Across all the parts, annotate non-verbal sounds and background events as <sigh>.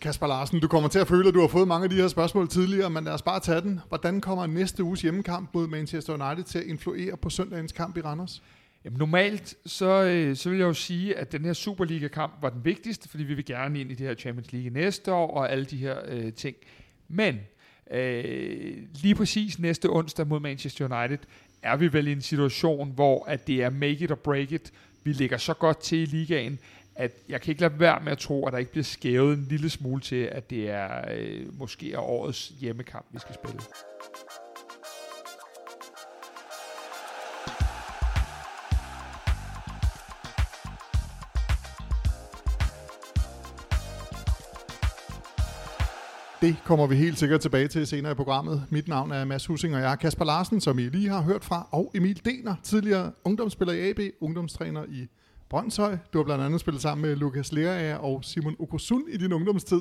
Kasper Larsen, du kommer til at føle, at du har fået mange af de her spørgsmål tidligere, men lad os bare tage den. Hvordan kommer næste uges hjemmekamp mod Manchester United til at influere på søndagens kamp i Randers? Jamen, normalt så, øh, så vil jeg jo sige, at den her Superliga-kamp var den vigtigste, fordi vi vil gerne ind i det her Champions League næste år og alle de her øh, ting. Men øh, lige præcis næste onsdag mod Manchester United er vi vel i en situation, hvor at det er make it or break it. Vi ligger så godt til i ligaen, at jeg kan ikke lade være med at tro, at der ikke bliver skævet en lille smule til, at det er øh, måske er årets hjemmekamp, vi skal spille. Det kommer vi helt sikkert tilbage til senere i programmet. Mit navn er Mads Husing, og jeg er Kasper Larsen, som I lige har hørt fra, og Emil Dener, tidligere ungdomsspiller i AB, ungdomstræner i Brøndshøj. Du har blandt andet spillet sammen med Lukas Lerager og Simon Okosun i din ungdomstid.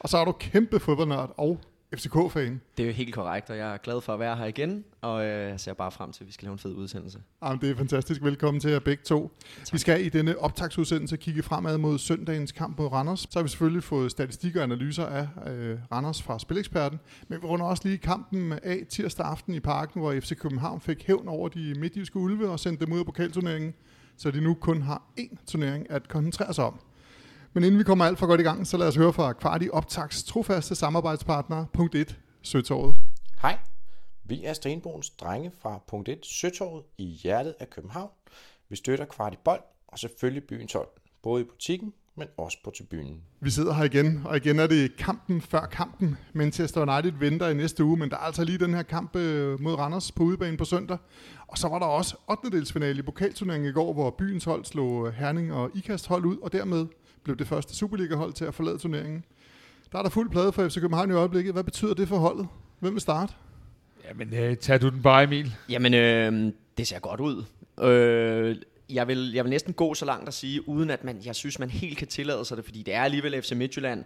Og så er du kæmpe fodboldnørd og FCK-fan. Det er jo helt korrekt, og jeg er glad for at være her igen, og øh, jeg ser bare frem til, at vi skal lave en fed udsendelse. Jamen, det er fantastisk. Velkommen til jer begge to. Tak. Vi skal i denne optagsudsendelse kigge fremad mod søndagens kamp mod Randers. Så har vi selvfølgelig fået statistikker og analyser af øh, Randers fra Spileksperten, men vi runder også lige kampen af tirsdag aften i parken, hvor FC København fik hævn over de midtjyske ulve og sendte dem ud af pokalturneringen, så de nu kun har én turnering at koncentrere sig om. Men inden vi kommer alt for godt i gang, så lad os høre fra Kvarti Optags trofaste samarbejdspartner, punkt 1, Søtorvet. Hej, vi er Stenbogens drenge fra punkt 1, Søtorvet i hjertet af København. Vi støtter Kvarti Bold og selvfølgelig byens hold, både i butikken, men også på tribunen. Vi sidder her igen, og igen er det kampen før kampen. Manchester United venter i næste uge, men der er altså lige den her kamp øh, mod Randers på udebane på søndag. Og så var der også 8. delsfinale i pokalturneringen i går, hvor byens hold slog Herning og Ikast hold ud, og dermed blev det første Superliga-hold til at forlade turneringen. Der er der fuld plade for FC København i øjeblikket. Hvad betyder det for holdet? Hvem vil starte? Jamen, øh, tag du den bare, Emil. Jamen, øh, det ser godt ud. Øh, jeg, vil, jeg vil næsten gå så langt at sige, uden at man, jeg synes, man helt kan tillade sig det, fordi det er alligevel FC Midtjylland.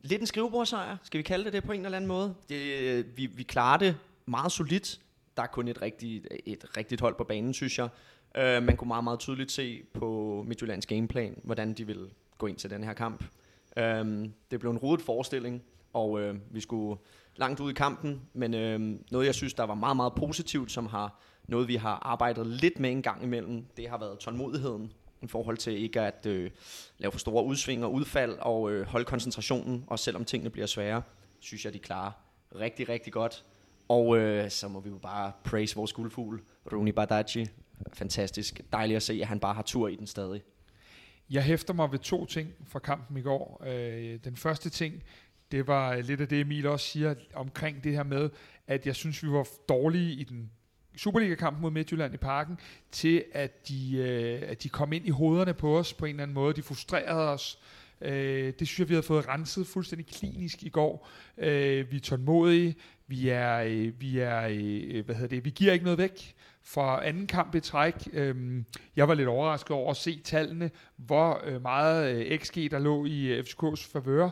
Lidt en skrivebordsejr, skal vi kalde det det på en eller anden måde. Det, øh, vi, vi klarer det meget solidt. Der er kun et rigtigt, et rigtigt hold på banen, synes jeg. Øh, man kunne meget, meget tydeligt se på Midtjyllands gameplan, hvordan de ville gå ind til den her kamp. Øhm, det blev en rodet forestilling, og øh, vi skulle langt ud i kampen, men øh, noget jeg synes, der var meget, meget positivt, som har noget, vi har arbejdet lidt med en gang imellem, det har været tålmodigheden i forhold til ikke at øh, lave for store udsving og udfald og øh, holde koncentrationen, og selvom tingene bliver svære, synes jeg, de klarer rigtig, rigtig godt. Og øh, så må vi jo bare praise vores guldfugl, Runi Badaji. Fantastisk. Dejligt at se, at han bare har tur i den stadig. Jeg hæfter mig ved to ting fra kampen i går. Øh, den første ting, det var lidt af det, Emil også siger omkring det her med, at jeg synes, vi var dårlige i den Superliga-kampen mod Midtjylland i parken, til at de, øh, at de kom ind i hovederne på os på en eller anden måde. De frustrerede os. Øh, det synes jeg, vi har fået renset fuldstændig klinisk i går. Øh, vi er tålmodige. Vi er, øh, vi er øh, hvad hedder det, vi giver ikke noget væk for anden kamp i træk. Øh, jeg var lidt overrasket over at se tallene, hvor øh, meget øh, XG der lå i øh, FCK's favør.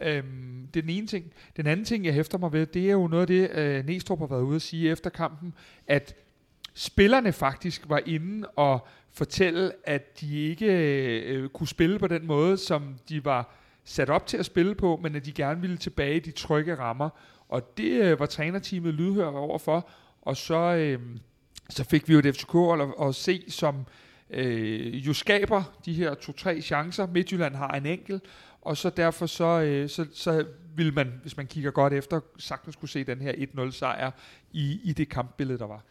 Øhm, det er den ene ting. Den anden ting, jeg hæfter mig ved, det er jo noget af det, øh, Næstrup har været ude at sige efter kampen, at spillerne faktisk var inde og fortælle, at de ikke øh, kunne spille på den måde, som de var sat op til at spille på, men at de gerne ville tilbage i de trygge rammer. Og det øh, var trænerteamet lydhør overfor, og så... Øh, så fik vi jo et FCK at, at se, som øh, jo skaber de her to-tre chancer. Midtjylland har en enkelt, og så derfor så, øh, så, så vil man, hvis man kigger godt efter, sagtens kunne se den her 1-0 sejr i, i det kampbillede, der var.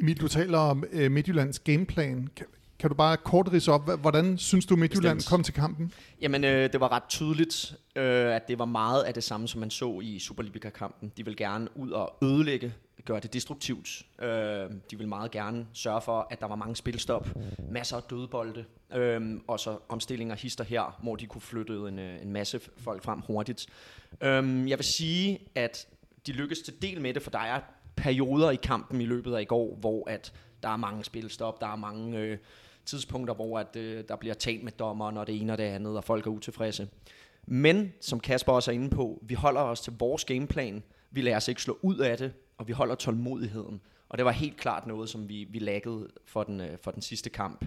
Emil, du taler om øh, Midtjyllands gameplan. Kan, kan du bare kort rise op, hvordan synes du Midtjylland Bestemt. kom til kampen? Jamen, øh, det var ret tydeligt, øh, at det var meget af det samme, som man så i Superliga-kampen. De vil gerne ud og ødelægge gøre det destruktivt. Øh, de vil meget gerne sørge for, at der var mange spilstop, masser af dødbolde, øh, og så omstillinger hister her, hvor de kunne flytte en, øh, en masse folk frem hurtigt. Øh, jeg vil sige, at de lykkedes til del med det, for der er perioder i kampen i løbet af i går, hvor at der er mange spilstop, der er mange øh, tidspunkter, hvor at, øh, der bliver talt med dommer, når det ene og det andet, og folk er utilfredse. Men, som Kasper også er inde på, vi holder os til vores gameplan. Vi lader os ikke slå ud af det og vi holder tålmodigheden. Og det var helt klart noget, som vi, vi laggede for den, øh, for den sidste kamp.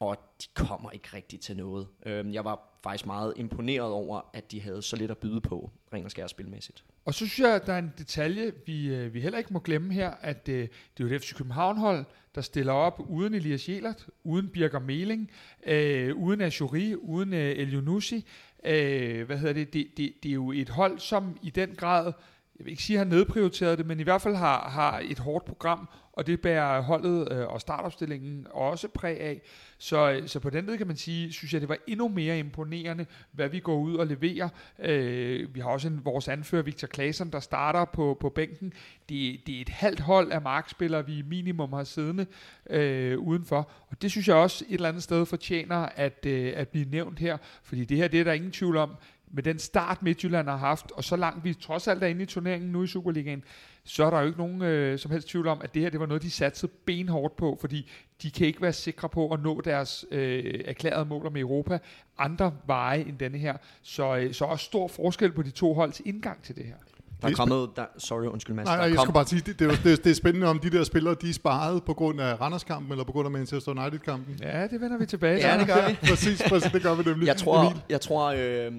og de kommer ikke rigtig til noget. Øhm, jeg var faktisk meget imponeret over, at de havde så lidt at byde på, rent og spilmæssigt. Og så synes jeg, at der er en detalje, vi, øh, vi heller ikke må glemme her, at øh, det er jo et FC København-hold, der stiller op uden Elias Jelert, uden Birger Meling, øh, uden Ashuri, uden øh, El Yunusi. Øh, hvad hedder det? Det, det? det er jo et hold, som i den grad, jeg vil ikke sige, han nedprioriteret det, men i hvert fald har, har et hårdt program, og det bærer holdet øh, og startopstillingen også præg af. Så, øh, så på den måde kan man sige, synes jeg, det var endnu mere imponerende, hvad vi går ud og leverer. Øh, vi har også en, vores anfører, Victor Claesson, der starter på, på bænken. Det, det er et halvt hold af markspillere, vi minimum har siddende øh, udenfor. Og det synes jeg også et eller andet sted fortjener at, øh, at blive nævnt her, fordi det her, det er der ingen tvivl om, med den start Midtjylland har haft, og så langt vi trods alt er inde i turneringen nu i Superligaen, så er der jo ikke nogen øh, som helst tvivl om, at det her det var noget, de satsede benhårdt på, fordi de kan ikke være sikre på at nå deres øh, erklærede mål med Europa andre veje end denne her. Så, øh, så også stor forskel på de to holds indgang til det her. Der er kommet, der, sorry, undskyld Mads. Nej, nej, jeg kom, skulle bare sige, det, det, er, det, er, det er spændende, om de der spillere, de er sparet på grund af Randerskampen, eller på grund af Manchester United-kampen. Ja, det vender vi tilbage til. Ja, det gør vi. <laughs> præcis, præcis, det gør vi nemlig. Jeg tror, Emil? jeg tror, øh,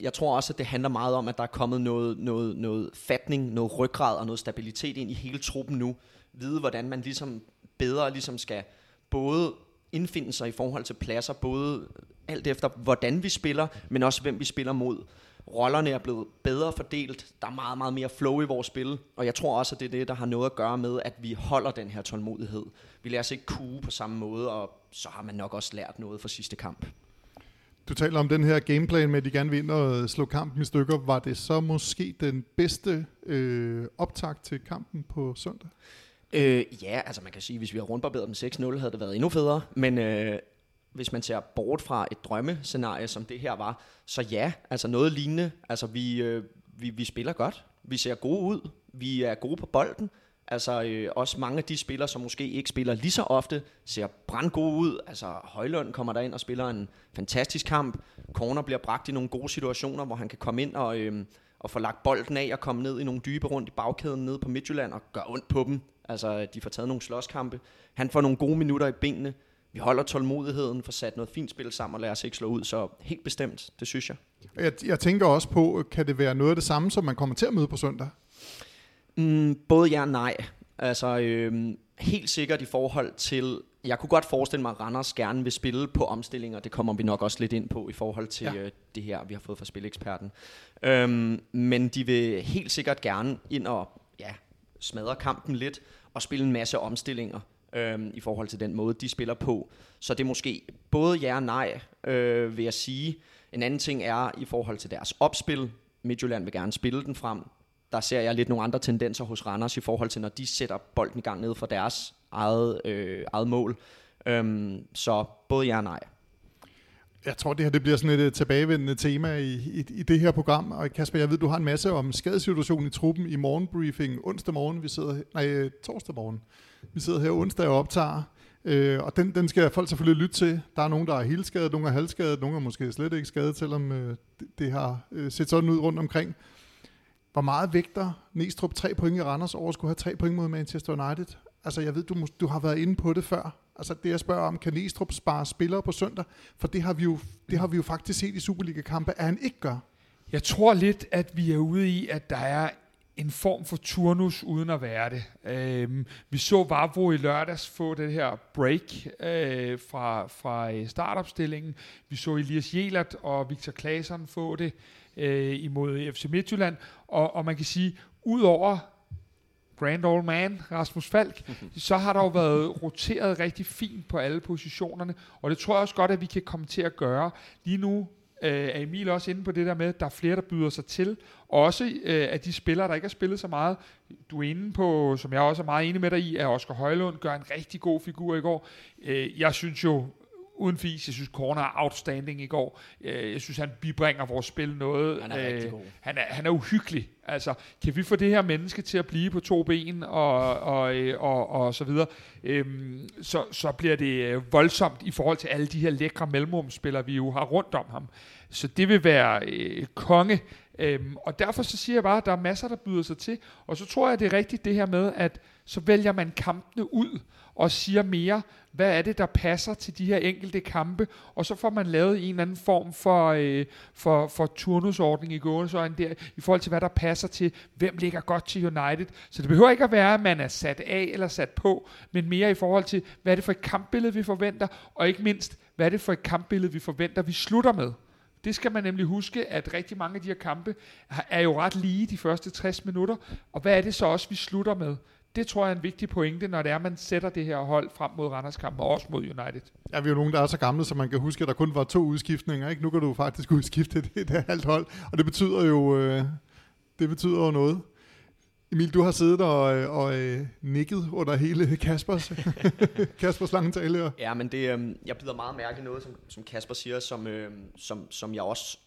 jeg tror også, at det handler meget om, at der er kommet noget, noget, noget fatning, noget ryggrad og noget stabilitet ind i hele truppen nu. Vide, hvordan man ligesom bedre ligesom skal både indfinde sig i forhold til pladser, både alt efter, hvordan vi spiller, men også hvem vi spiller mod. Rollerne er blevet bedre fordelt. Der er meget, meget mere flow i vores spil. Og jeg tror også, at det er det, der har noget at gøre med, at vi holder den her tålmodighed. Vi lader os ikke kue på samme måde, og så har man nok også lært noget fra sidste kamp. Du taler om den her gameplan med, at de gerne vil ind og slå kampen i stykker. Var det så måske den bedste øh, optakt til kampen på søndag? Øh, ja, altså man kan sige, hvis vi har rundbarberet dem 6-0, havde det været endnu federe. Men øh, hvis man ser bort fra et drømmescenarie, som det her var, så ja, altså noget lignende. Altså vi, øh, vi, vi spiller godt. Vi ser gode ud. Vi er gode på bolden. Altså øh, også mange af de spillere, som måske ikke spiller lige så ofte, ser brandgode ud. Altså Højlund kommer der ind og spiller en fantastisk kamp. Corner bliver bragt i nogle gode situationer, hvor han kan komme ind og, øh, og få lagt bolden af og komme ned i nogle dybe rundt i bagkæden nede på Midtjylland og gøre ondt på dem. Altså de får taget nogle slåskampe. Han får nogle gode minutter i benene. Vi holder tålmodigheden, får sat noget fint spil sammen og lader os ikke slå ud. Så helt bestemt, det synes jeg. Jeg, jeg tænker også på, kan det være noget af det samme, som man kommer til at møde på søndag? Mm, både ja og nej. Altså, øhm, helt sikkert i forhold til... Jeg kunne godt forestille mig, at Randers gerne vil spille på omstillinger. Det kommer vi nok også lidt ind på i forhold til ja. øh, det her, vi har fået fra Spileksperten. Øhm, men de vil helt sikkert gerne ind og ja, smadre kampen lidt og spille en masse omstillinger øhm, i forhold til den måde, de spiller på. Så det er måske både ja og nej, øh, vil jeg sige. En anden ting er i forhold til deres opspil. Midtjylland vil gerne spille den frem der ser jeg lidt nogle andre tendenser hos Randers i forhold til, når de sætter bolden i gang ned for deres eget, øh, eget mål. Øhm, så både ja og nej. Jeg tror, det her det bliver sådan et øh, tilbagevendende tema i, i, i det her program. Og Kasper, jeg ved, du har en masse om skadesituationen i truppen i morgenbriefing onsdag morgen. Vi sidder, nej, øh, torsdag morgen. Vi sidder her onsdag og optager. Øh, og den, den skal folk selvfølgelig lytte til. Der er nogen, der er helt skadet, nogen er halvskadet, nogen er måske slet ikke skadet, selvom øh, det, det har øh, set sådan ud rundt omkring. Hvor meget vægter Næstrup tre point i Randers over skulle have tre point mod Manchester United? Altså, jeg ved, du, du har været inde på det før. Altså, det jeg spørger om, kan Næstrup spare spillere på søndag? For det har vi jo, det har vi jo faktisk set i Superliga-kampe, at han ikke gør. Jeg tror lidt, at vi er ude i, at der er en form for turnus uden at være det. Øhm, vi så Vavro i lørdags få det her break øh, fra, fra øh, startopstillingen. Vi så Elias Jelert og Victor Claesson få det øh, imod FC Midtjylland. Og, og man kan sige, udover grand old man, Rasmus Falk, <laughs> så har der jo været roteret rigtig fint på alle positionerne, og det tror jeg også godt, at vi kan komme til at gøre. Lige nu øh, er Emil også inde på det der med, at der er flere, der byder sig til. Også øh, af de spillere, der ikke har spillet så meget. Du er inde på, som jeg også er meget enig med dig i, at Oscar Højlund gør en rigtig god figur i går. Øh, jeg synes jo, uden fis, jeg synes, Corner er outstanding i går. Øh, jeg synes, han bibringer vores spil noget. Han er rigtig øh, god. Han er, han er uhyggelig. Altså, kan vi få det her menneske til at blive på to ben og, og, øh, og, og så videre, øhm, så, så bliver det øh, voldsomt i forhold til alle de her lækre mellemrumspillere, vi jo har rundt om ham. Så det vil være øh, konge. Øhm, og derfor så siger jeg bare, at der er masser, der byder sig til. Og så tror jeg, det er rigtigt det her med, at så vælger man kampene ud og siger mere, hvad er det, der passer til de her enkelte kampe, og så får man lavet en eller anden form for, øh, for, for turnusordning i gåsøjne der, i forhold til, hvad der passer til, hvem ligger godt til United. Så det behøver ikke at være, at man er sat af eller sat på, men mere i forhold til, hvad er det for et kampbillede, vi forventer, og ikke mindst, hvad er det for et kampbillede, vi forventer, vi slutter med. Det skal man nemlig huske, at rigtig mange af de her kampe er jo ret lige de første 60 minutter, og hvad er det så også, vi slutter med? Det tror jeg er en vigtig pointe, når det er, at man sætter det her hold frem mod Randers kamp og også mod United. Ja, vi er jo nogen, der er så gamle, så man kan huske, at der kun var to udskiftninger. Ikke? Nu kan du faktisk udskifte et, et halvt hold, og det betyder jo, øh, det betyder jo noget. Emil, du har siddet og, og øh, nikket under hele Kaspers, <laughs> Kaspers lange tale. Ja, men det, øh, jeg bider meget mærke i noget, som, som Kasper siger, som, øh, som, som jeg også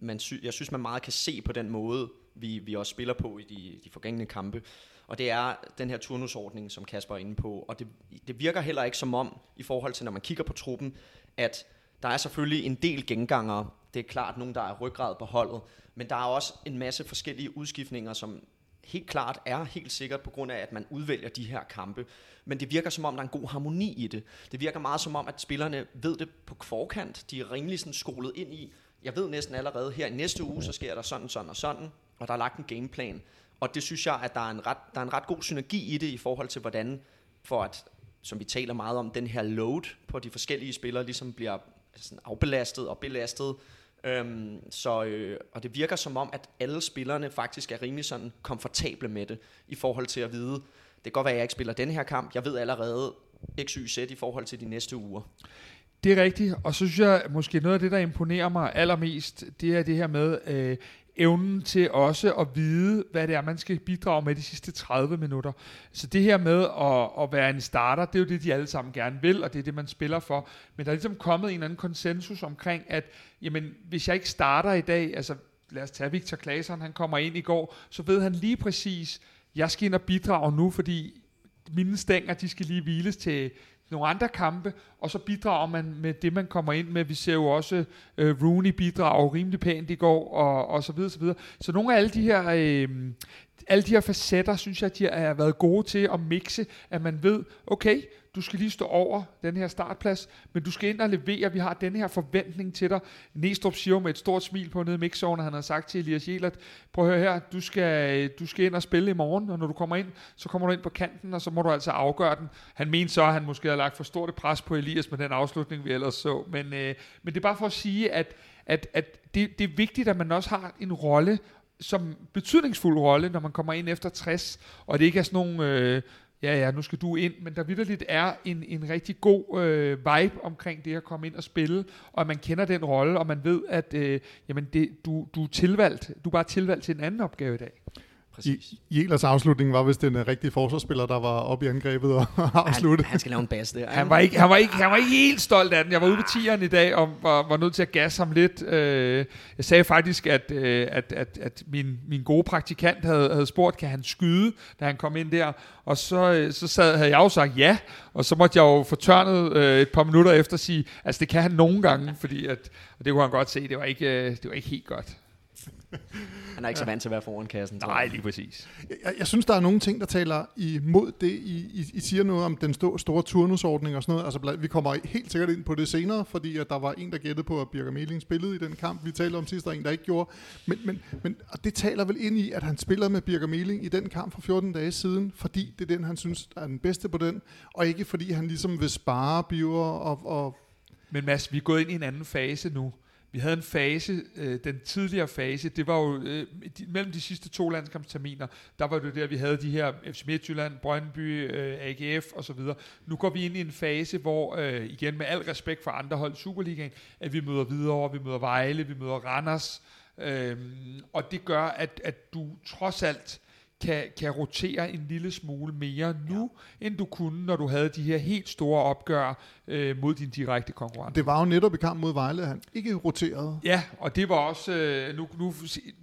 man sy, jeg synes, man meget kan se på den måde, vi, vi også spiller på i de, de forgængende kampe. Og det er den her turnusordning, som Kasper er inde på. Og det, det virker heller ikke som om, i forhold til når man kigger på truppen, at der er selvfølgelig en del gengangere. Det er klart nogen, der er ryggrad på holdet. Men der er også en masse forskellige udskiftninger, som helt klart er helt sikkert på grund af, at man udvælger de her kampe. Men det virker som om, der er en god harmoni i det. Det virker meget som om, at spillerne ved det på forkant. De er rimelig sådan skolet ind i, jeg ved næsten allerede her i næste uge, så sker der sådan, sådan og sådan, og der er lagt en gameplan. Og det synes jeg, at der er en ret, der er en ret god synergi i det, i forhold til hvordan, for at, som vi taler meget om, den her load på de forskellige spillere ligesom bliver sådan afbelastet og belastet. Øhm, så, øh, og det virker som om, at alle spillerne faktisk er rimelig sådan komfortable med det, i forhold til at vide, det kan godt være, at jeg ikke spiller den her kamp, jeg ved allerede x, y, z i forhold til de næste uger. Det er rigtigt, og så synes jeg måske noget af det, der imponerer mig allermest, det er det her med, øh, evnen til også at vide, hvad det er, man skal bidrage med de sidste 30 minutter. Så det her med at, at være en starter, det er jo det, de alle sammen gerne vil, og det er det, man spiller for. Men der er ligesom kommet en eller anden konsensus omkring, at jamen, hvis jeg ikke starter i dag, altså lad os tage Victor Claesson, han kommer ind i går, så ved han lige præcis, jeg skal ind og bidrage nu, fordi mine stænger, de skal lige hviles til, nogle andre kampe, og så bidrager man med det, man kommer ind med. Vi ser jo også øh, Rooney bidrage rimelig pænt i går, og, og så videre, så videre. Så nogle af alle de her, øh, alle de her facetter, synes jeg, de har været gode til at mixe, at man ved, okay, du skal lige stå over den her startplads, men du skal ind og levere, vi har den her forventning til dig. Næstrup siger med et stort smil på nede i mixzone, han har sagt til Elias Jelert, prøv at høre her, du skal, du skal ind og spille i morgen, og når du kommer ind, så kommer du ind på kanten, og så må du altså afgøre den. Han mente så, at han måske har lagt for stort et pres på Elias med den afslutning, vi ellers så, men, øh, men det er bare for at sige, at, at, at det, det er vigtigt, at man også har en rolle, som betydningsfuld rolle, når man kommer ind efter 60, og det ikke er sådan nogle øh, ja ja, nu skal du ind, men der vidderligt er en, en rigtig god øh, vibe omkring det at komme ind og spille, og man kender den rolle, og man ved, at øh, jamen det, du, du er tilvalgt, du er bare tilvalgt til en anden opgave i dag. Præcis. Jelers afslutning var vist den uh, rigtige forsvarsspiller, der var oppe i angrebet og <laughs> afsluttet. Han, han skal lave en bas der. Han var, ikke, han, var ikke, han var ikke helt stolt af den. Jeg var ude på tieren i dag og var, var nødt til at gasse ham lidt. Øh, jeg sagde faktisk, at, øh, at, at, at min, min gode praktikant havde, havde spurgt, kan han skyde, da han kom ind der. Og så, øh, så sad, havde jeg jo sagt ja, og så måtte jeg jo få tørnet et par minutter efter at sige, altså det kan han nogle gange, fordi at, og det kunne han godt se, det var ikke, det var ikke helt godt. <laughs> Han er ikke så vant til at være foran kassen. Nej, lige præcis. Jeg, jeg synes, der er nogle ting, der taler imod det. I, I, I siger noget om den store, store turnusordning og sådan noget. Altså, vi kommer helt sikkert ind på det senere, fordi at der var en, der gættede på, at Birger Meling spillede i den kamp, vi talte om sidst, og en, der ikke gjorde. Men, men, men og det taler vel ind i, at han spiller med Birger Meling i den kamp for 14 dage siden, fordi det er den, han synes er den bedste på den, og ikke fordi han ligesom vil spare Birger og, og men Mads, vi er gået ind i en anden fase nu. Vi havde en fase, øh, den tidligere fase, det var jo øh, de, mellem de sidste to landskampsterminer, der var det der, vi havde de her FC Midtjylland, Brøndby, øh, AGF og så videre. Nu går vi ind i en fase, hvor øh, igen med al respekt for andre hold i Superligaen, at vi møder videre, vi møder Vejle, vi møder Randers, øh, og det gør, at, at du trods alt kan, kan rotere en lille smule mere nu, ja. end du kunne, når du havde de her helt store opgør øh, mod din direkte konkurrent. Det var jo netop i kamp mod Vejle, han ikke roterede. Ja, og det var også, øh, nu, nu,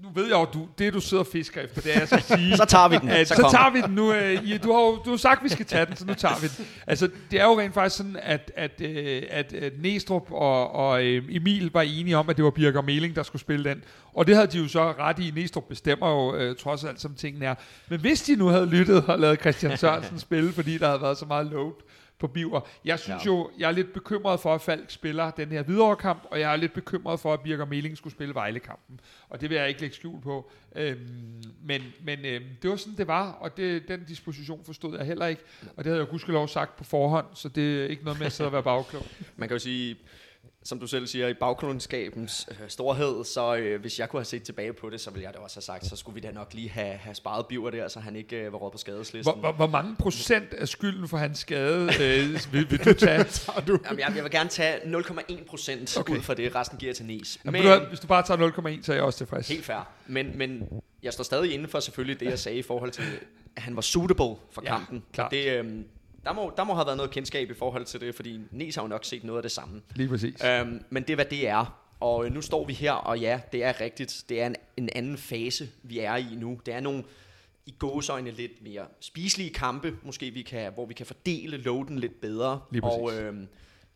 nu ved jeg jo, du, det du sidder og fisker efter, det er altså at <laughs> sige... så tager vi den. At, så, så tager vi den nu. Øh, I, du, har jo, du har sagt, at vi skal tage den, så nu tager vi den. Altså, det er jo rent faktisk sådan, at, at, øh, at, at Næstrup og, og øh, Emil var enige om, at det var Birger Meling, der skulle spille den. Og det havde de jo så ret i. Næstrup bestemmer jo øh, trods alt, som tingene er. Men hvis de nu havde lyttet og lavet Christian Sørensen <laughs> spille, fordi der havde været så meget load på Biver. Jeg synes ja. jo, jeg er lidt bekymret for, at Falk spiller den her videre kamp, og jeg er lidt bekymret for, at Birger Meling skulle spille Vejle-kampen. Og det vil jeg ikke lægge skjul på. Øhm, men men øhm, det var sådan, det var, og det, den disposition forstod jeg heller ikke. Og det havde jeg gudskelov sagt på forhånd, så det er ikke noget med at sidde og være <laughs> bagklog. Man kan jo sige, som du selv siger, i bagklodskabens øh, storhed, så øh, hvis jeg kunne have set tilbage på det, så ville jeg da også have sagt, så skulle vi da nok lige have, have sparet Biver der, så han ikke øh, var råd på skadeslisten. Hvor, hvor, hvor mange procent af skylden for hans skade øh, vil, vil du tage? <laughs> du? Jamen, jeg, jeg vil gerne tage 0,1 procent okay. ud fra det, resten giver til Nis. Men, men, hvis du bare tager 0,1, så er jeg også tilfreds. Helt fair. Men, men jeg står stadig inden for selvfølgelig det, jeg sagde i forhold til, at han var suitable for ja, kampen. Klart. Det, øh, der må, der må have været noget kendskab i forhold til det, fordi Nes har jo nok set noget af det samme. Lige præcis. Øhm, men det er, hvad det er. Og øh, nu står vi her, og ja, det er rigtigt. Det er en, en anden fase, vi er i nu. Det er nogle i gåsøjne lidt mere spiselige kampe, måske vi kan, hvor vi kan fordele loaden lidt bedre. Lige og øh,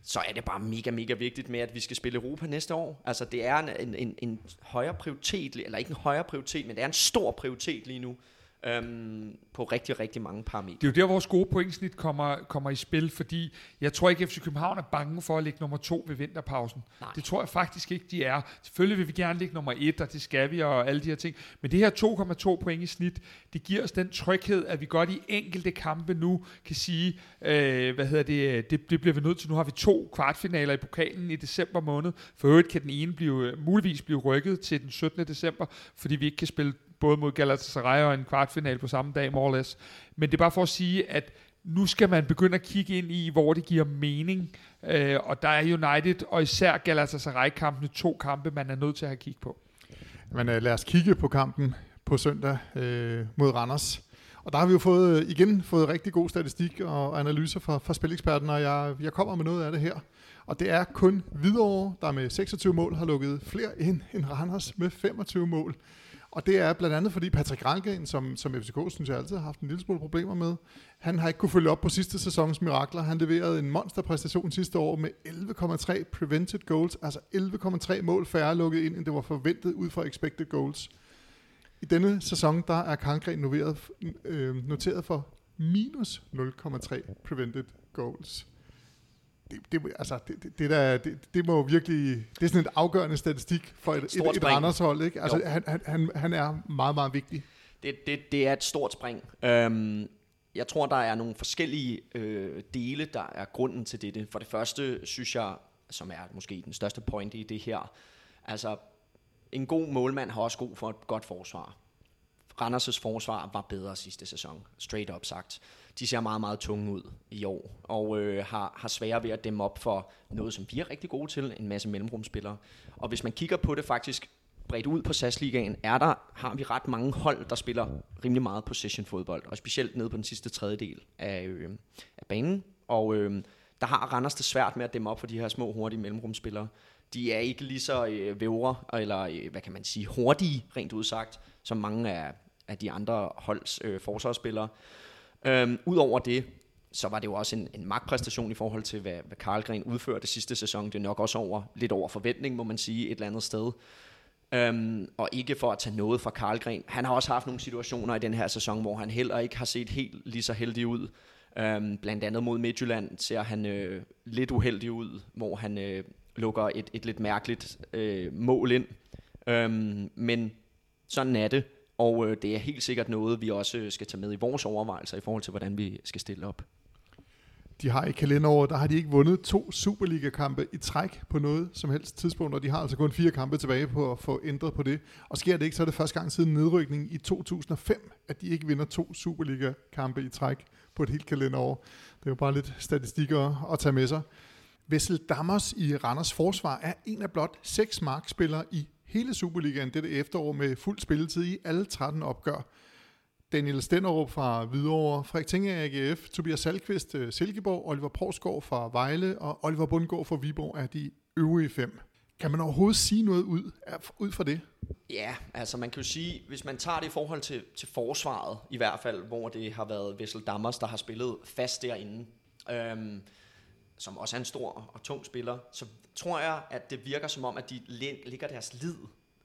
så er det bare mega, mega vigtigt med, at vi skal spille Europa næste år. Altså det er en, en, en højere prioritet, eller ikke en højere prioritet, men det er en stor prioritet lige nu øhm, på rigtig, rigtig mange parametre. Det er jo der, vores gode pointsnit kommer, kommer i spil, fordi jeg tror ikke, at FC København er bange for at ligge nummer to ved vinterpausen. Nej. Det tror jeg faktisk ikke, de er. Selvfølgelig vil vi gerne ligge nummer et, og det skal vi, og alle de her ting. Men det her 2,2 point i snit, det giver os den tryghed, at vi godt i enkelte kampe nu kan sige, øh, hvad hedder det, det, det bliver vi nødt til. Nu har vi to kvartfinaler i pokalen i december måned. For øvrigt kan den ene blive, muligvis blive rykket til den 17. december, fordi vi ikke kan spille både mod Galatasaray og en kvartfinal på samme dag, more or less. Men det er bare for at sige, at nu skal man begynde at kigge ind i, hvor det giver mening. Øh, og der er United og især Galatasaray-kampene to kampe, man er nødt til at have kigge på. Men øh, lad os kigge på kampen på søndag øh, mod Randers. Og der har vi jo fået, øh, igen fået rigtig god statistik og analyser fra, fra Spileksperten, og jeg, jeg kommer med noget af det her. Og det er kun Hvidovre, der med 26 mål har lukket flere ind end Randers med 25 mål. Og det er blandt andet fordi Patrick Rangren, som, som FCK synes jeg altid har haft en lille smule problemer med, han har ikke kunne følge op på sidste sæsons mirakler. Han leverede en monsterpræstation sidste år med 11,3 prevented goals, altså 11,3 mål færre lukket ind, end det var forventet ud fra expected goals. I denne sæson, der er Kangren noteret, øh, noteret for minus 0,3 prevented goals det, det, altså, det, det, det, der, det, det må virkelig, det er sådan en afgørende statistik for et, et, et Randers hold, ikke? Altså, han, han, han, han er meget, meget vigtig. Det, det, det er et stort spring. Øhm, jeg tror, der er nogle forskellige øh, dele, der er grunden til dette. For det første, synes jeg, som er måske den største point i det her, altså, en god målmand har også god for et godt forsvar. Randers' forsvar var bedre sidste sæson, straight up sagt de ser meget, meget tunge ud i år, og øh, har, har svære ved at dæmme op for noget, som vi er rigtig gode til, en masse mellemrumspillere. Og hvis man kigger på det faktisk bredt ud på SAS-ligaen, er der, har vi ret mange hold, der spiller rimelig meget possession-fodbold, og specielt nede på den sidste tredjedel af, øh, af banen. Og øh, der har Randers det svært med at dæmme op for de her små, hurtige mellemrumspillere. De er ikke lige så øh, vævre, eller øh, hvad kan man sige, hurtige, rent udsagt, som mange af, af de andre holds øh, forsvarsspillere. Øhm, Udover det, så var det jo også en, en magtpræstation i forhold til, hvad, hvad Karlgren udførte sidste sæson. Det er nok også over, lidt over forventning, må man sige, et eller andet sted. Øhm, og ikke for at tage noget fra Karlgren. Han har også haft nogle situationer i den her sæson, hvor han heller ikke har set helt lige så heldig ud. Øhm, blandt andet mod Midtjylland ser han øh, lidt uheldig ud, hvor han øh, lukker et, et lidt mærkeligt øh, mål ind. Øhm, men sådan er det. Og øh, det er helt sikkert noget, vi også øh, skal tage med i vores overvejelser i forhold til, hvordan vi skal stille op. De har i kalenderåret, der har de ikke vundet to Superliga-kampe i træk på noget som helst tidspunkt, og de har altså kun fire kampe tilbage på at få ændret på det. Og sker det ikke, så er det første gang siden nedrykningen i 2005, at de ikke vinder to Superliga-kampe i træk på et helt kalenderår. Det er jo bare lidt statistikker at tage med sig. Vessel Dammers i Randers forsvar er en af blot seks markspillere i hele Superligaen dette efterår med fuld spilletid i alle 13 opgør. Daniel Stenderup fra Hvidovre, Frederik Tinger AGF, Tobias Salkvist øh, Silkeborg, Oliver Porsgaard fra Vejle og Oliver Bundgaard fra Viborg er de øvrige fem. Kan man overhovedet sige noget ud, ud fra det? Ja, altså man kan jo sige, hvis man tager det i forhold til, til forsvaret, i hvert fald, hvor det har været Vessel Dammers, der har spillet fast derinde, øhm, som også er en stor og tung spiller, så tror jeg, at det virker som om, at de ligger deres lid,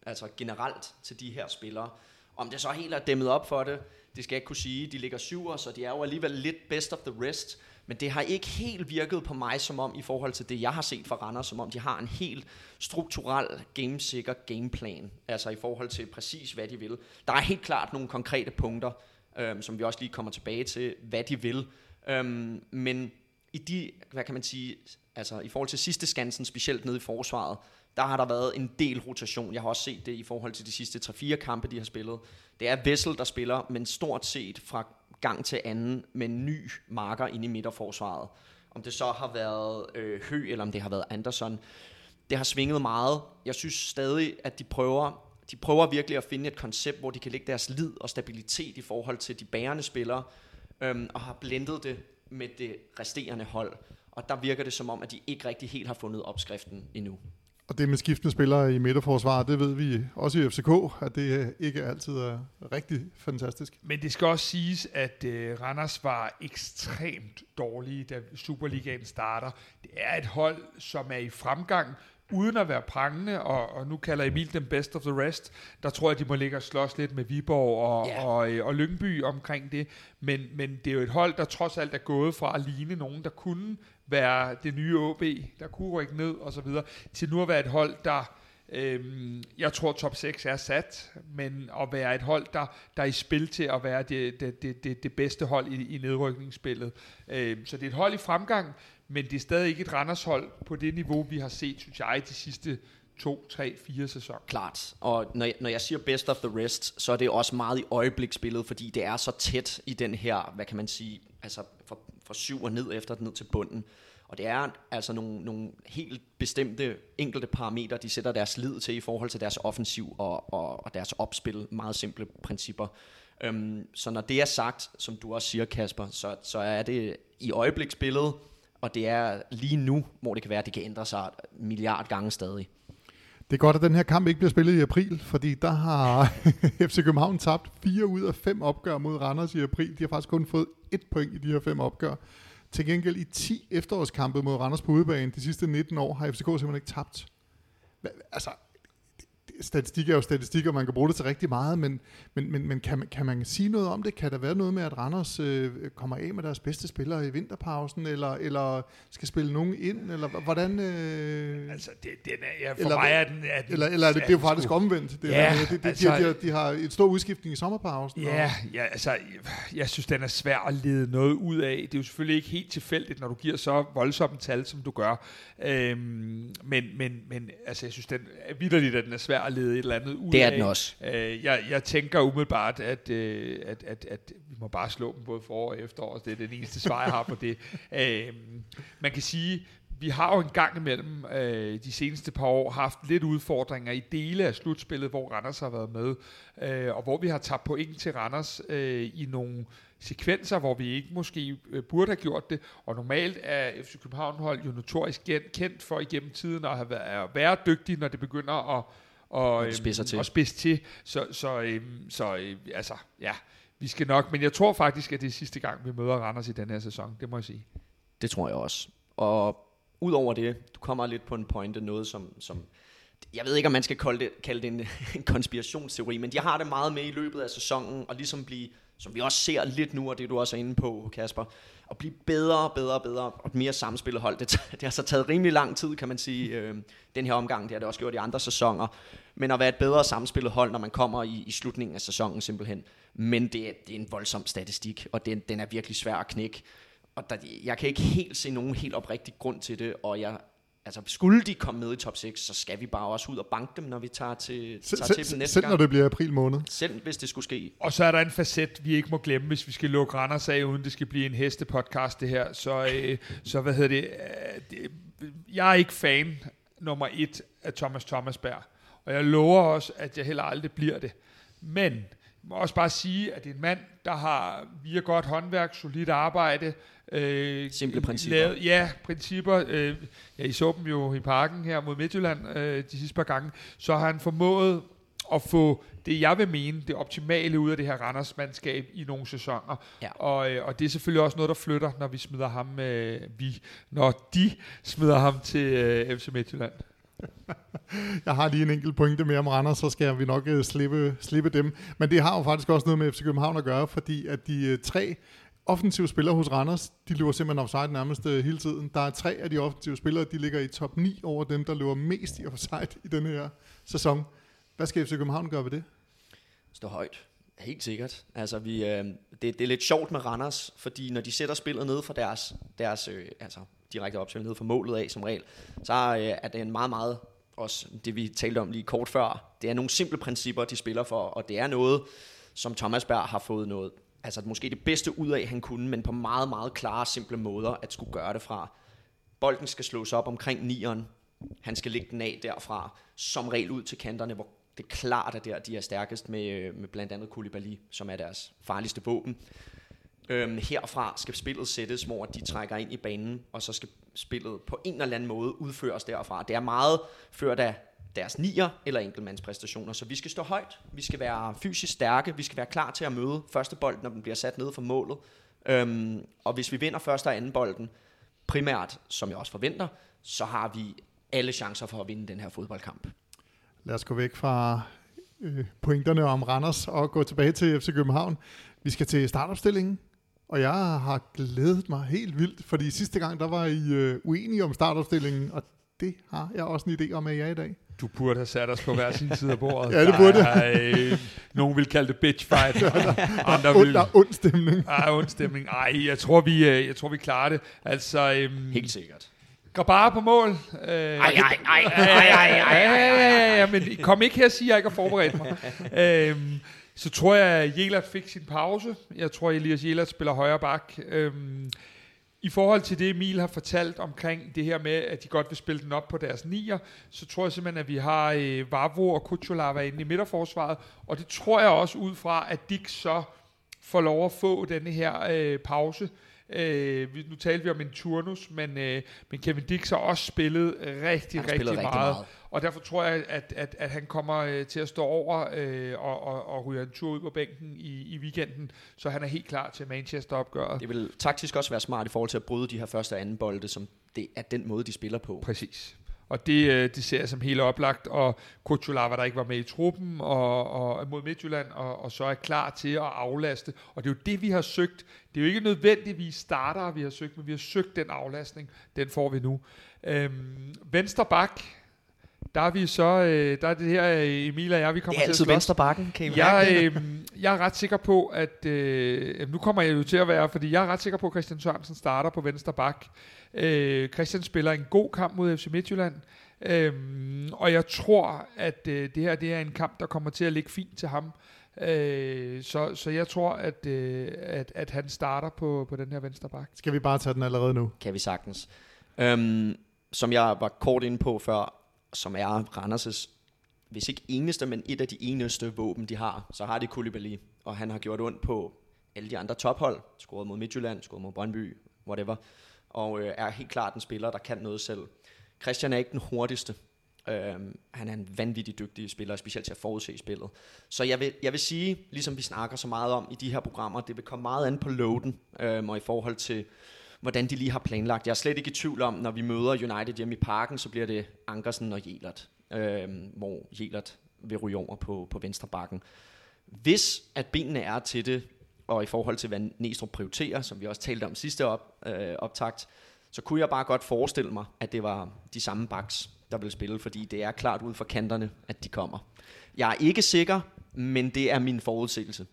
altså generelt til de her spillere. Om det så helt er dæmmet op for det, det skal jeg ikke kunne sige. De ligger syver, så de er jo alligevel lidt best of the rest. Men det har ikke helt virket på mig som om, i forhold til det, jeg har set fra Randers, som om de har en helt strukturel, gamesikker gameplan. Altså i forhold til præcis, hvad de vil. Der er helt klart nogle konkrete punkter, øhm, som vi også lige kommer tilbage til, hvad de vil. Øhm, men i de, hvad kan man sige, altså i forhold til sidste skansen, specielt nede i forsvaret, der har der været en del rotation. Jeg har også set det i forhold til de sidste 3-4 kampe, de har spillet. Det er Vessel, der spiller, men stort set fra gang til anden med en ny marker ind i midterforsvaret. Om det så har været øh, Hø, eller om det har været Anderson. Det har svinget meget. Jeg synes stadig, at de prøver, de prøver virkelig at finde et koncept, hvor de kan lægge deres lid og stabilitet i forhold til de bærende spillere, øhm, og har blendet det med det resterende hold. Og der virker det som om, at de ikke rigtig helt har fundet opskriften endnu. Og det med skiftende spillere i midterforsvaret, det ved vi også i FCK, at det ikke altid er rigtig fantastisk. Men det skal også siges, at uh, Randers var ekstremt dårlige, da Superligaen starter. Det er et hold, som er i fremgang, uden at være prangende, og, og nu kalder Emil dem best of the rest. Der tror jeg, de må ligge og slås lidt med Viborg og, yeah. og, og, og Lyngby omkring det. Men, men det er jo et hold, der trods alt er gået fra at ligne nogen, der kunne være det nye OB, der kunne rykke ned og så videre, til nu at være et hold, der Øhm, jeg tror top 6 er sat, men at være et hold, der, der er i spil til at være det, det, det, det, det bedste hold i, i nedrykningsspillet. Øhm, så det er et hold i fremgang, men det er stadig ikke et Randershold på det niveau, vi har set, synes jeg, de sidste to, tre, fire sæsoner. Klart, og når jeg, når jeg siger best of the rest, så er det også meget i øjebliksbilledet, fordi det er så tæt i den her, hvad kan man sige, altså fra, fra syv og ned efter ned til bunden. Og det er altså nogle, nogle helt bestemte enkelte parametre, de sætter deres lid til i forhold til deres offensiv og, og, og deres opspil. Meget simple principper. Øhm, så når det er sagt, som du også siger, Kasper, så, så er det i øjebliksbilledet, og det er lige nu, hvor det kan være, at det kan ændre sig milliard gange stadig. Det er godt, at den her kamp ikke bliver spillet i april, fordi der har <laughs> FC København tabt fire ud af fem opgør mod Randers i april. De har faktisk kun fået et point i de her fem opgør. Til gengæld i 10 efterårskampe mod Randers på udebane de sidste 19 år har FCK simpelthen ikke tabt. Altså, statistik er jo statistik, og man kan bruge det til rigtig meget, men, men, men, men kan, man, kan man sige noget om det? Kan der være noget med, at Randers øh, kommer af med deres bedste spillere i vinterpausen, eller, eller skal spille nogen ind, eller hvordan... Øh, altså, det, den er, ja, for eller, mig er den... Er den eller, eller er det, det er jo faktisk omvendt. Det, ja, det, det, altså, de, de, de, de har et stor udskiftning i sommerpausen. Ja, og, ja altså, jeg, jeg synes, den er svær at lede noget ud af. Det er jo selvfølgelig ikke helt tilfældigt, når du giver så voldsomme tal, som du gør. Øhm, men, men, men altså, jeg synes, den er vidderligt, at den er svær at lede et eller andet ud Det er den også. Øh, jeg, jeg tænker umiddelbart, at, øh, at, at, at vi må bare slå dem både for og efterår. Det er det eneste svar, jeg har på det. <laughs> Øh, man kan sige, vi har jo en gang imellem øh, de seneste par år haft lidt udfordringer i dele af slutspillet, hvor Randers har været med, øh, og hvor vi har tabt point til Randers øh, i nogle sekvenser, hvor vi ikke måske øh, burde have gjort det. Og normalt er FC København hold jo notorisk kendt for igennem tiden at have været, at være dygtige, når det begynder at og, øhm, til. og spids til. Så, så, øhm, så øh, altså, ja, vi skal nok, men jeg tror faktisk, at det er sidste gang, vi møder Randers i den her sæson, det må jeg sige. Det tror jeg også. Og udover det, du kommer lidt på en pointe, noget som, som jeg ved ikke, om man skal kalde det, kalde det en, <laughs> en konspirationsteori, men de har det meget med i løbet af sæsonen, og ligesom blive, som vi også ser lidt nu, og det du også er inde på, Kasper, at blive bedre og bedre og bedre, og mere samspillet hold. Det, <laughs> det har så taget rimelig lang tid, kan man sige, øh, den her omgang. Det har det også gjort i andre sæsoner. Men at være et bedre samspillet hold, når man kommer i, i slutningen af sæsonen simpelthen. Men det, det er en voldsom statistik, og den, den er virkelig svær at knække. Og der, jeg kan ikke helt se nogen helt oprigtig grund til det, og jeg altså skulle de komme med i top 6, så skal vi bare også ud og banke dem, når vi tager til, tager selv, til dem næste selv gang. når det bliver april måned. Selv hvis det skulle ske. Og så er der en facet, vi ikke må glemme, hvis vi skal lukke Randers af, uden det skal blive en hestepodcast det her. Så, øh, så hvad hedder det, øh, det? Jeg er ikke fan nummer et af Thomas Thomasberg. Og jeg lover også, at jeg heller aldrig bliver det. Men må også bare sige, at det er en mand, der har via godt håndværk, solidt arbejde, Øh, Simple principper. Lavet, ja, principper. Øh, ja, I så dem jo i parken her mod Midtjylland øh, de sidste par gange. Så har han formået at få det, jeg vil mene, det optimale ud af det her Randers-mandskab i nogle sæsoner. Ja. Og, øh, og det er selvfølgelig også noget, der flytter, når vi smider ham, øh, vi, når de smider ham til øh, FC Midtjylland. <laughs> Jeg har lige en enkelt pointe mere om Randers, så skal vi nok øh, slippe, slippe dem. Men det har jo faktisk også noget med FC København at gøre, fordi at de øh, tre offensive spillere hos Randers, de løber simpelthen offside nærmest øh, hele tiden. Der er tre af de offensive spillere, de ligger i top 9 over dem, der løber mest i offside i den her sæson. Hvad skal FC København gøre ved det? Stå højt. Helt sikkert. Altså, vi, øh, det, det er lidt sjovt med Randers, fordi når de sætter spillet ned for deres, deres øh, altså, direkte opspil ned for målet af som regel, så øh, er det en meget, meget også det vi talte om lige kort før. Det er nogle simple principper, de spiller for, og det er noget, som Thomas Berg har fået noget, altså måske det bedste ud af, han kunne, men på meget, meget klare, simple måder at skulle gøre det fra. Bolden skal slås op omkring nieren, han skal lægge den af derfra, som regel ud til kanterne, hvor det er klart, at der de er stærkest med, øh, med blandt andet Koulibaly, som er deres farligste våben. Øhm, herfra skal spillet sættes, hvor de trækker ind i banen, og så skal spillet på en eller anden måde udføres derfra. Det er meget ført af deres nier eller enkeltmandspræstationer, så vi skal stå højt, vi skal være fysisk stærke, vi skal være klar til at møde første bold, når den bliver sat ned for målet. Øhm, og hvis vi vinder første og anden bolden, primært, som jeg også forventer, så har vi alle chancer for at vinde den her fodboldkamp. Lad os gå væk fra øh, pointerne om Randers og gå tilbage til FC København. Vi skal til startopstillingen, og jeg har glædet mig helt vildt, fordi sidste gang, der var I øh, uenige om startopstillingen, og det har jeg også en idé om, at jeg i dag. Du burde have sat os på hver sin side af bordet. ja, det burde jeg. Øh, nogen vil kalde det bitch fight. ja, der, Andre vil, der er ond stemning. Ej, ond stemning. Ej, jeg tror, vi, øh, jeg tror, vi klarer det. Altså, øhm, Helt sikkert. Går bare på mål. Øh, ej, ej, ej, ej, ej, ej, ej, men kom ikke her og sige, at jeg ikke har forberedt mig. øhm, så tror jeg, at Jelert fik sin pause. Jeg tror, at Elias Jelert spiller højre bak. Øhm, I forhold til det, Emil har fortalt omkring det her med, at de godt vil spille den op på deres nier, så tror jeg simpelthen, at vi har øh, Vavro og Kuchulava inde i midterforsvaret. Og det tror jeg også ud fra, at Dick så får lov at få denne her øh, pause. Øh, nu talte vi om en turnus, men, øh, men Kevin Dix har også spillet rigtig, rigtig, rigtig, meget, meget. Og derfor tror jeg, at, at, at han kommer øh, til at stå over øh, og, og, og ryge en tur ud på bænken i, i weekenden, så han er helt klar til Manchester-opgøret. Det vil taktisk også være smart i forhold til at bryde de her første og anden bolde, som det er den måde, de spiller på. Præcis. Og det, øh, det ser jeg som helt oplagt, og Kuchulava, der ikke var med i truppen og, og mod Midtjylland, og, og så er klar til at aflaste. Og det er jo det, vi har søgt. Det er jo ikke nødvendigvis starter, vi har søgt, men vi har søgt den aflastning. Den får vi nu. Øhm, venstre bak, der er vi så, øh, der er det her, øh, Emil og jeg, vi kommer til at Det er altid venstre bakken, kan I jeg, øh, jeg er ret sikker på, at, øh, nu kommer jeg jo til at være, fordi jeg er ret sikker på, at Christian Sørensen starter på venstre bak. Øh, Christian spiller en god kamp mod FC Midtjylland, øh, og jeg tror, at øh, det her det er en kamp, der kommer til at ligge fint til ham. Øh, så, så jeg tror, at, øh, at, at han starter på, på den her venstre bak. Skal vi bare tage den allerede nu? Kan vi sagtens. Øhm, som jeg var kort inde på før, som er Randers' hvis ikke eneste, men et af de eneste våben, de har, så har de Koulibaly, og han har gjort ondt på alle de andre tophold, scoret mod Midtjylland, scoret mod Brøndby, whatever, og øh, er helt klart en spiller, der kan noget selv. Christian er ikke den hurtigste, øh, han er en vanvittig dygtig spiller, specielt til at forudse spillet. Så jeg vil, jeg vil sige, ligesom vi snakker så meget om i de her programmer, det vil komme meget an på loaden, øh, og i forhold til, hvordan de lige har planlagt. Jeg er slet ikke i tvivl om, når vi møder United hjemme i parken, så bliver det Ankersen og Jelert, øh, hvor Jelert vil ryge over på, på venstre bakken. Hvis at benene er til det, og i forhold til, hvad Næstrup prioriterer, som vi også talte om sidste op, øh, optakt, så kunne jeg bare godt forestille mig, at det var de samme backs, der vil spille, fordi det er klart ud fra kanterne, at de kommer. Jeg er ikke sikker, men det er min forudsigelse.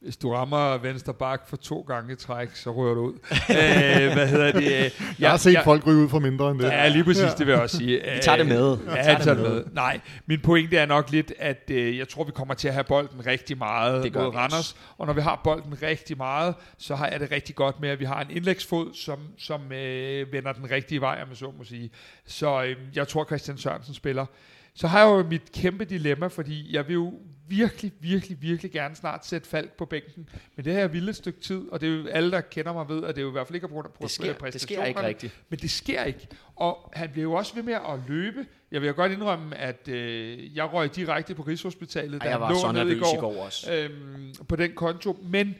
Hvis du rammer venstre bak for to gange i træk, så rører du ud. Æh, <laughs> hvad hedder det? Jeg, jeg har set jeg, folk ryge ud for mindre end det. Ja, lige præcis, ja. det vil jeg også sige. <laughs> Vi tager det med. Ja, tager det med. med. Nej, min pointe er nok lidt, at øh, jeg tror, vi kommer til at have bolden rigtig meget det mod Randers. Og når vi har bolden rigtig meget, så har jeg det rigtig godt med, at vi har en indlægsfod, som, som øh, vender den rigtige vej, om jeg så må sige. Så øh, jeg tror, Christian Sørensen spiller. Så har jeg jo mit kæmpe dilemma, fordi jeg vil jo virkelig, virkelig, virkelig gerne snart sætte Falk på bænken. Men det her er vildt et stykke tid, og det er jo alle, der kender mig ved, at det er jo i hvert fald ikke på grund af sker, det sker præstationerne. ikke rigtigt. Men det sker ikke. Og han bliver jo også ved med at løbe. Jeg vil jo godt indrømme, at øh, jeg røg direkte på Rigshospitalet, da jeg var så ned i nervøs går, i går også. øhm, på den konto. Men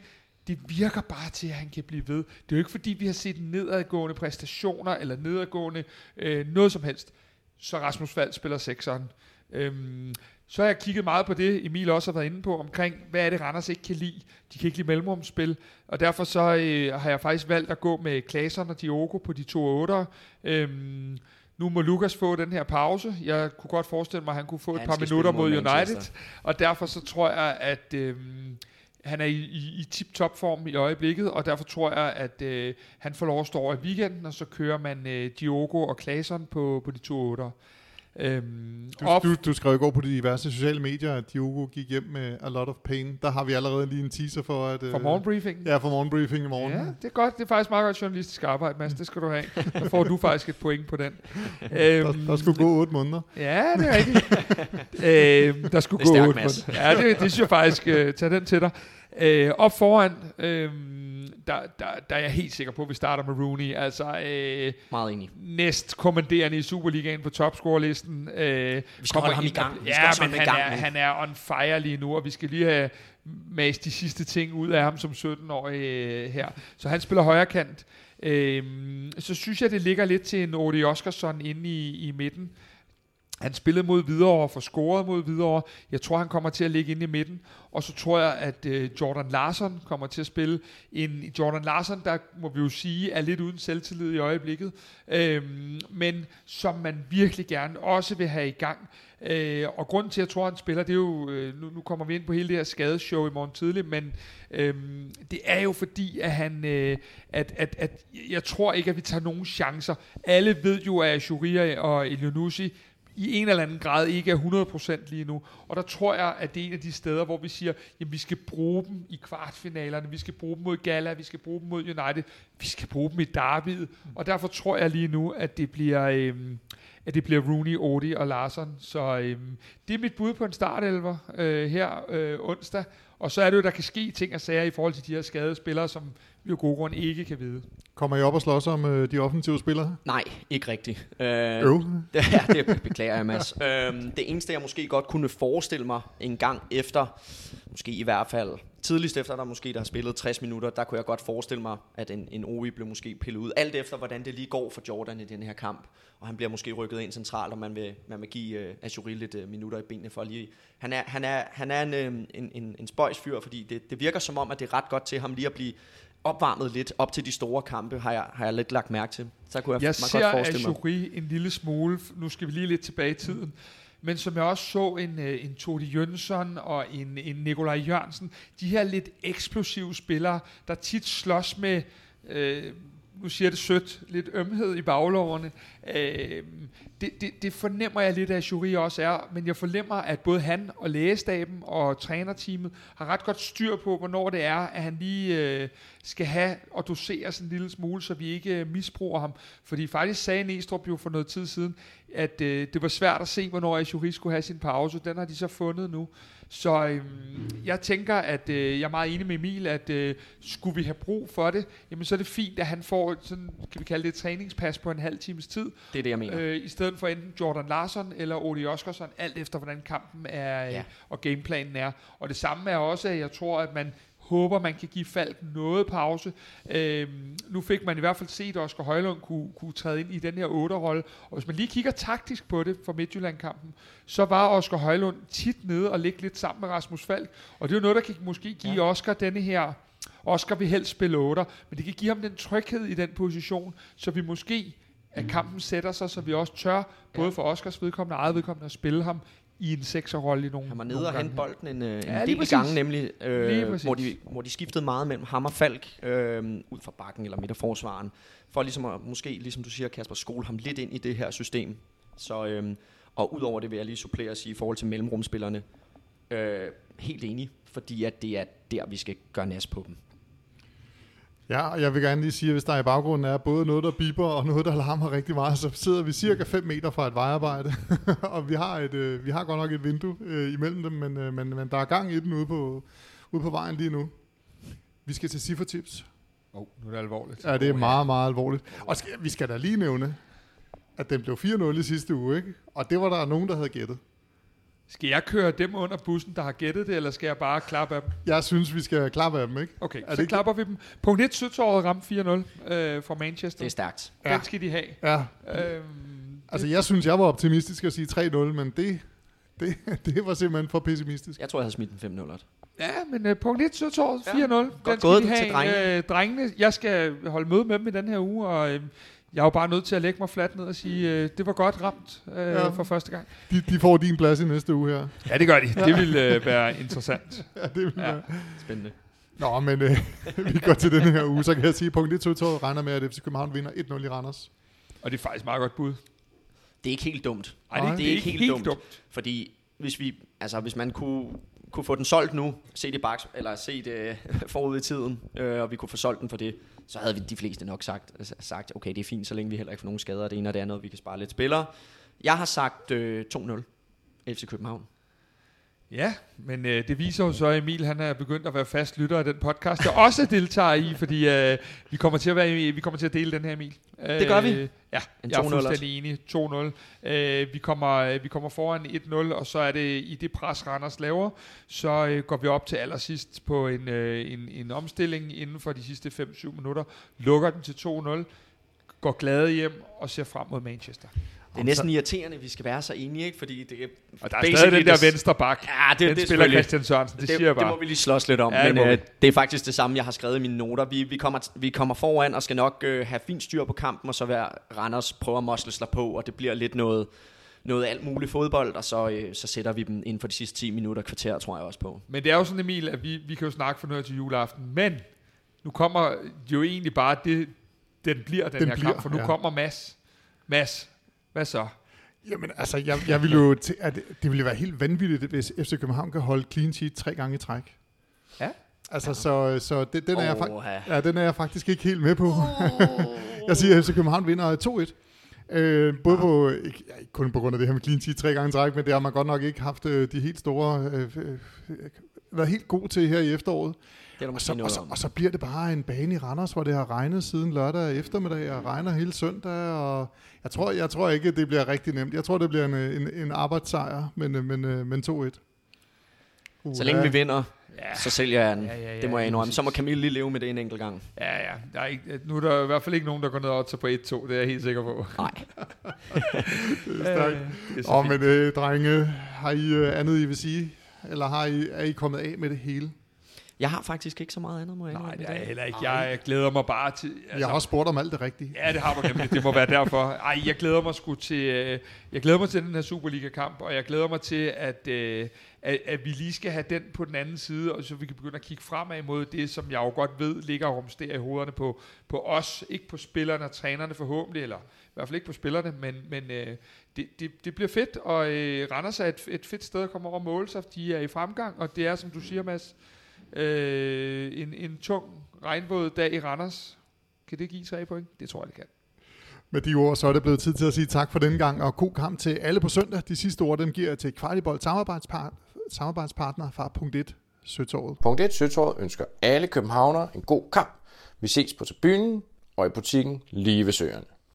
det virker bare til, at han kan blive ved. Det er jo ikke fordi, vi har set nedadgående præstationer, eller nedadgående øh, noget som helst. Så Rasmus Fald spiller sekseren. Øhm, så har jeg kigget meget på det, Emil også har været inde på, omkring, hvad er det, Randers ikke kan lide. De kan ikke lide mellemrumsspil, og derfor så øh, har jeg faktisk valgt at gå med Klaseren og Diogo på de to otter. Øhm, nu må Lukas få den her pause. Jeg kunne godt forestille mig, at han kunne få et Han par skal minutter mod mod United. Og derfor så tror jeg, at øhm, han er i, i, i tip-top form i øjeblikket, og derfor tror jeg, at øh, han får lov at stå over i weekenden, og så kører man øh, Diogo og Claesson på, på de to otter. Øhm, Du, du, du skrev i går på de diverse sociale medier, at Diogo gik hjem med a lot of pain. Der har vi allerede lige en teaser for, at... for morgenbriefingen. Ja, for morgenbriefing i morgen. Ja, det er godt. Det er faktisk meget godt journalistisk arbejde, Mads. Det skal du have. Så får du faktisk et point på den. <laughs> Der, Øhm, der skulle gå otte måneder. Ja, det er rigtigt. <laughs> øh, der skulle Det er gå otte måneder. Ja, det, det synes jeg faktisk. Øh, tag den til dig. Øh, op foran, øh, der, der, der er jeg helt sikker på, at vi starter med Rooney. Altså øh, Meget enig. næst kommanderende i Superligaen på topscorelisten. Øh, Vi skal holde ham i gang. Vi Ja, men han er, gang nu. han er on fire lige nu, og vi skal lige have mast de sidste ting ud af ham som 17-årig øh, her. Så han spiller højre kant. Øhm, så synes jeg, det ligger lidt til en Odi Oskarsson inde i, i midten. Han spillede mod Hvidovre for scoret mod Hvidovre. Jeg tror, han kommer til at ligge inde i midten. Og så tror jeg, at øh, Jordan Larson kommer til at spille. En Jordan Larson, der må vi jo sige, er lidt uden selvtillid i øjeblikket. Øhm, men som man virkelig gerne også vil have i gang. Øh, og grunden til, at jeg tror, han spiller, det er jo, øh, nu, nu kommer vi ind på hele det her skadeshow i morgen tidlig, men øhm, det er jo fordi, at han, øh, at, at, at jeg tror ikke, at vi tager nogen chancer. Alle ved jo, at Shuria og Elionussi i en eller anden grad ikke er 100% lige nu. Og der tror jeg, at det er en af de steder, hvor vi siger, at vi skal bruge dem i kvartfinalerne, vi skal bruge dem mod Gala, vi skal bruge dem mod United, vi skal bruge dem i Derbyet. Og derfor tror jeg lige nu, at det bliver... Øhm, at det bliver Rooney, Odi og Larsen. Så øhm, det er mit bud på en startelver øh, her øh, onsdag. Og så er det jo, der kan ske ting og sager i forhold til de her skadede spillere, som vi jo gode grund ikke kan vide. Kommer I op og slås om øh, de offensive spillere? Nej, ikke rigtigt. Øh, Øv. <laughs> Det, ja, det beklager jeg, Mads. øhm, det eneste, jeg måske godt kunne forestille mig en gang efter, måske i hvert fald tidligst efter, der måske der har spillet 60 minutter, der kunne jeg godt forestille mig, at en, en OI blev måske pillet ud. Alt efter, hvordan det lige går for Jordan i den her kamp. Og han bliver måske rykket ind centralt, og man vil, man vil give uh, Azuri lidt uh, minutter i benene for lige... Han er, han er, han er en, øh, en, en, en spøjsfyr, fordi det, det virker som om, at det er ret godt til ham lige at blive opvarmet lidt op til de store kampe, har jeg, har jeg lidt lagt mærke til. Så kunne jeg, Jeg man ser godt forestille mig. Ashuri en lille smule, nu skal vi lige lidt tilbage i tiden, men som jeg også så en, øh, en Todi Jønsson og en, en Nikolaj Jørgensen, de her lidt eksplosive spillere, der tit slås med, øh, nu siger jeg det sødt, lidt ømhed i bagloverne. Øh, det, det, det fornemmer jeg lidt, at Juri også er, men jeg fornemmer, at både han og lægestaben og trænerteamet har ret godt styr på, hvornår det er, at han lige øh, skal have og dosere sådan en lille smule, så vi ikke øh, misbruger ham. Fordi faktisk sagde Næstrup jo for noget tid siden, at øh, det var svært at se, hvornår Ajuri skulle have sin pause. Den har de så fundet nu. Så øhm, jeg tænker, at øh, jeg er meget enig med Emil, at øh, skulle vi have brug for det, jamen så er det fint, at han får sådan, kan vi kalde det et træningspas på en halv times tid, Det er det, jeg mener. øh, i stedet for enten Jordan Larson eller Odi Oskarsson, alt efter hvordan kampen er Ja. ja. og gameplanen er. Og det samme er også, at jeg tror, at man håber, man kan give Falk noget pause. Øhm, nu fik man i hvert fald set, at Oscar Højlund kunne, kunne træde ind i den her 8-rolle. Og hvis man lige kigger taktisk på det for Midtjylland-kampen, så var Oscar Højlund tit nede og ligge lidt sammen med Rasmus Falk. Og det er jo noget, der kan måske give ja. Oscar denne her... Oscar vil helst spille 8, men det kan give ham den tryghed i den position, så vi måske at kampen sætter sig, så vi også tør, både for Oscars vedkommende og eget vedkommende, at spille ham i en sekserrolle i nogle Han var nede og hente bolden en, øh, en Ja, del gange, nemlig, øh, hvor, de, hvor de skiftede meget mellem ham og Falk øh, ud fra bakken eller midterforsvaren, for ligesom at, måske, ligesom du siger, Kasper, skole ham lidt ind i det her system. Så, øh, og udover det vil jeg lige supplere og sige, i forhold til mellemrumspillerne, øh, helt enig, fordi at det er der, vi skal gøre nas på dem. Ja, og jeg vil gerne lige sige, at hvis der i baggrunden er både noget, der biber og noget, der larmer rigtig meget, så sidder vi cirka 5 meter fra et vejarbejde, <laughs> og vi har, et, øh, vi har godt nok et vindue øh, imellem dem, men, øh, men, men der er gang i den ude på, ude på vejen lige nu. Vi skal til ciffertips. Oh, nu er det alvorligt. Ja, det er meget, meget alvorligt. Og skal, vi skal da lige nævne, at den blev 4-0 i sidste uge, ikke? Og det var der nogen, der havde gættet. Skal jeg køre dem under bussen, der har gættet det, eller skal jeg bare klappe af dem? Jeg synes, vi skal klappe af dem, ikke? Okay, Er så det klapper vi dem. Punkt 1, Søtåret ramte 4-0 øh, fra Manchester. Det er stærkt. Den Ja. skal de have. Ja, Øhm, altså jeg synes, jeg var optimistisk at sige 3-0, men det, det, <laughs> det var simpelthen for pessimistisk. Jeg tror, jeg havde smidt en 5-0. Ja, men uh, punkt 1, Søtåret, 4-0. Ja, Den godt skal gået de til have. drengene. Øh, drengene. Jeg skal holde møde med dem i den her uge, og øh, jeg er jo bare nødt til at lægge mig fladt ned og sige, øh, det var godt ramt øh, Ja. for første gang. De, de får din plads i næste uge her. Ja, det gør de. Det vil øh, være interessant. <laughs> Ja, det vil Ja. ja. Spændende. Nå, men øh, <laughs> vi går til den her uge, så kan jeg sige, at punkt 1 2 regner med, at FC København vinder 1-0 i Randers. Og det er faktisk meget godt bud. Det er ikke helt dumt. Ej, det, Nej. det er ikke helt, dumt. Fordi hvis, vi, altså, hvis man kunne, kunne få den solgt nu, se det, bak, eller se det <laughs> forud i tiden, øh, og vi kunne få solgt den for det, så havde vi de fleste nok sagt, sagt, okay, det er fint, så længe vi heller ikke får nogen skader det ene og det andet, og vi kan spare lidt spillere. Jeg har sagt øh, 2-0 FC København. Ja, men øh, det viser jo så, at Emil han er begyndt at være fast lytter af den podcast, jeg også deltager i, fordi øh, vi kommer til at være, vi kommer til at dele den her, Emil. Øh, Det gør vi. Ja, En jeg er 2-0 også. fuldstændig enig. 2-0. Øh, vi, kommer, øh, vi kommer foran 1-0, og så er det i det pres, Randers laver, så øh, går vi op til allersidst på en, øh, en, en omstilling inden for de sidste 5-7 minutter, lukker den til 2-0, går glade hjem og ser frem mod Manchester. Det er næsten irriterende, at vi skal være så enige, ikke? Fordi det er Og der er stadig den der det- venstre bak. Ja, det, Den det er spiller Christian Sørensen, det, det, siger jeg bare. det må vi lige slås lidt om, Ja, det men må øh, det er faktisk det samme, jeg har skrevet i mine noter. Vi, vi, kommer, vi kommer foran og skal nok øh, have fint styr på kampen, og så være Randers prøver at mosle sig på, og det bliver lidt noget, noget alt muligt fodbold, og så, øh, så sætter vi dem inden for de sidste 10 minutter kvarter, tror jeg også på. Men det er jo sådan, Emil, at vi, vi kan jo snakke for noget til juleaften, men nu kommer jo egentlig bare det, den bliver, den, Den her bliver, kamp, for nu ja. kommer Mads. Mads, hvad så? Jamen altså, jeg, jeg vil jo til, at det ville være helt vanvittigt, hvis FC København kan holde clean sheet tre gange i træk. Ja. Altså, så, så det, den, er jeg, fak- ja. ja, den er jeg faktisk ikke helt med på. <laughs> jeg siger, at FC København vinder 2-1. Øh, både på, ikke, ja, ikke kun på grund af det her med clean sheet tre gange i træk, men det har man godt nok ikke haft øh, de helt store, øh, øh, været helt god til her i efteråret. Det er Og så, og, så, og så bliver det bare en bane i Randers, hvor det har regnet siden lørdag eftermiddag, og regner hele søndag, og jeg tror, jeg tror ikke, at det bliver rigtig nemt. Jeg tror, det bliver en, en, en arbejdssejr, men, men, men 2-1. Uh, Så længe vi vinder, Ja, så sælger jeg den. Ja, ja, ja, det må jeg indrømme. Så må. Camille lige leve med det en enkelt gang. ja, ja. Der er ikke, nu er der i hvert fald ikke nogen, der går ned og otter på 1-2, det er jeg helt sikker på. Nej. <laughs> Det er. Øh, Åh, men øh, drenge, har I øh, andet, I vil sige? Eller har I, er I kommet af med det hele? Jeg har faktisk ikke så meget andet, må jeg Nej, det er heller ikke. Jeg glæder mig bare til... Altså, jeg har også spurgt om alt det rigtige. Ja, det har du nemlig. Det må være derfor. Ej, jeg glæder mig sgu til, øh, jeg glæder mig til den her Superliga-kamp, og jeg glæder mig til, at, øh, at, at vi lige skal have den på den anden side, og så vi kan begynde at kigge fremad mod det, som jeg jo godt ved ligger og rumsterer i hovederne på, på os, ikke på spillerne og trænerne forhåbentlig, eller i hvert fald ikke på spillerne, men, men øh, det, det, det bliver fedt, og øh, Randers er et, et fedt sted at komme over og måle sig, de er i fremgang, og det er, som du siger, Mads, øh, en, en tung regnvåd dag i Randers. Kan det give tre point? Det tror jeg, det kan. Med de ord, så er det blevet tid til at sige tak for denne gang, og god kamp til alle på søndag. De sidste ord, dem giver jeg til Kvartibold samarbejdspart, samarbejdspartner fra punkt 1, Søtorvet. Punkt 1. Søtorvet ønsker alle københavnere en god kamp. Vi ses på tribunen og i butikken lige ved søerne.